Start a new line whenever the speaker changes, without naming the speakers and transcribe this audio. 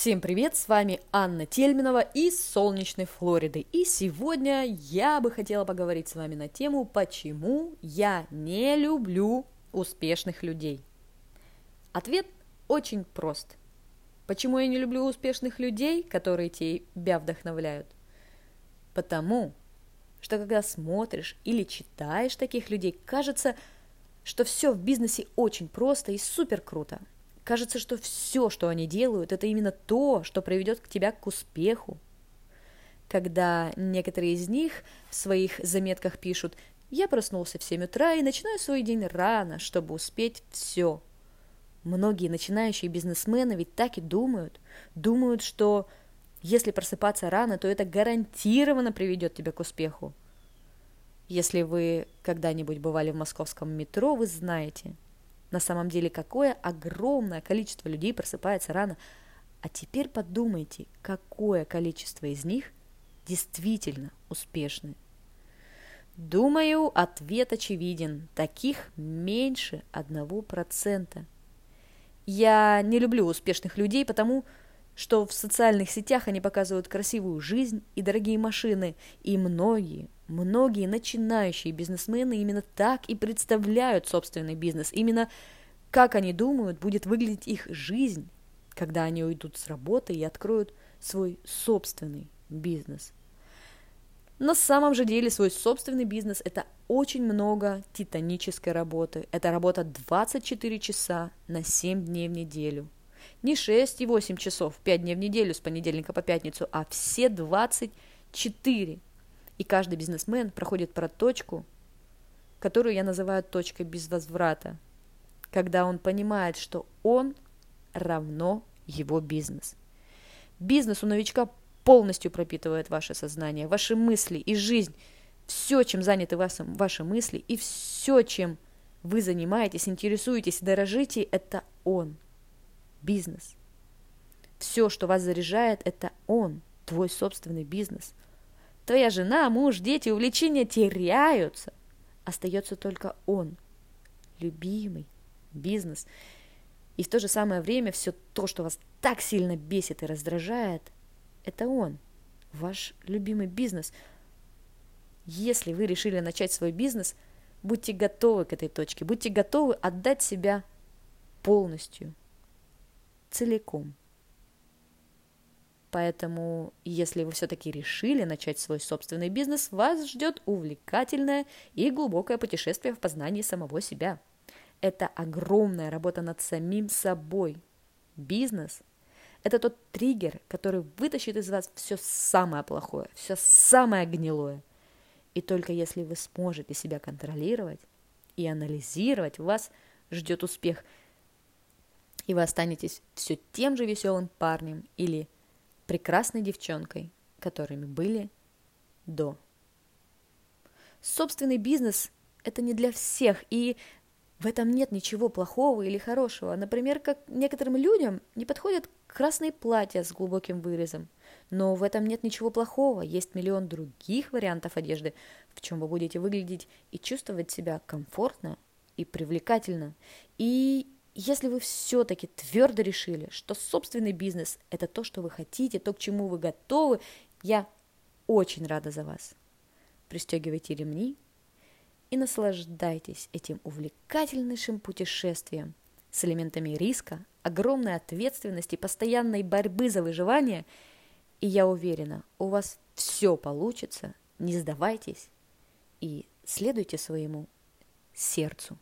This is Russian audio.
Всем привет, с вами Анна Тельминова из солнечной Флориды. И сегодня я бы хотела поговорить с вами на тему, почему я не люблю успешных людей. Ответ очень прост. Почему я не люблю успешных людей, которые тебя вдохновляют? Потому что когда смотришь или читаешь таких людей, кажется, что все в бизнесе очень просто и супер круто – Кажется, что все, что они делают, это именно то, что приведет к тебя к успеху. Когда некоторые из них в своих заметках пишут «Я проснулся в 7 утра и начинаю свой день рано, чтобы успеть все». Многие начинающие бизнесмены ведь так и думают. Думают, что если просыпаться рано, то это гарантированно приведет тебя к успеху. Если вы когда-нибудь бывали в московском метро, вы знаете – на самом деле какое огромное количество людей просыпается рано. А теперь подумайте, какое количество из них действительно успешны. Думаю, ответ очевиден. Таких меньше одного процента. Я не люблю успешных людей, потому что в социальных сетях они показывают красивую жизнь и дорогие машины, и многие, Многие начинающие бизнесмены именно так и представляют собственный бизнес, именно как они думают, будет выглядеть их жизнь, когда они уйдут с работы и откроют свой собственный бизнес. На самом же деле свой собственный бизнес – это очень много титанической работы. Это работа 24 часа на 7 дней в неделю. Не 6 и 8 часов 5 дней в неделю с понедельника по пятницу, а все 24 и каждый бизнесмен проходит проточку, которую я называю точкой без возврата, когда он понимает, что он равно его бизнес. Бизнес у новичка полностью пропитывает ваше сознание, ваши мысли и жизнь. Все, чем заняты ваши, ваши мысли, и все, чем вы занимаетесь, интересуетесь, дорожите, это он. Бизнес. Все, что вас заряжает, это он, твой собственный бизнес – Твоя жена, муж, дети, увлечения теряются. Остается только он, любимый, бизнес. И в то же самое время все то, что вас так сильно бесит и раздражает, это он, ваш любимый бизнес. Если вы решили начать свой бизнес, будьте готовы к этой точке, будьте готовы отдать себя полностью, целиком. Поэтому, если вы все-таки решили начать свой собственный бизнес, вас ждет увлекательное и глубокое путешествие в познании самого себя. Это огромная работа над самим собой. Бизнес – это тот триггер, который вытащит из вас все самое плохое, все самое гнилое. И только если вы сможете себя контролировать и анализировать, вас ждет успех. И вы останетесь все тем же веселым парнем или – прекрасной девчонкой, которыми были до. Собственный бизнес – это не для всех, и в этом нет ничего плохого или хорошего. Например, как некоторым людям не подходят красные платья с глубоким вырезом. Но в этом нет ничего плохого. Есть миллион других вариантов одежды, в чем вы будете выглядеть и чувствовать себя комфортно и привлекательно. И если вы все-таки твердо решили, что собственный бизнес – это то, что вы хотите, то, к чему вы готовы, я очень рада за вас. Пристегивайте ремни и наслаждайтесь этим увлекательнейшим путешествием с элементами риска, огромной ответственности, постоянной борьбы за выживание. И я уверена, у вас все получится, не сдавайтесь и следуйте своему сердцу.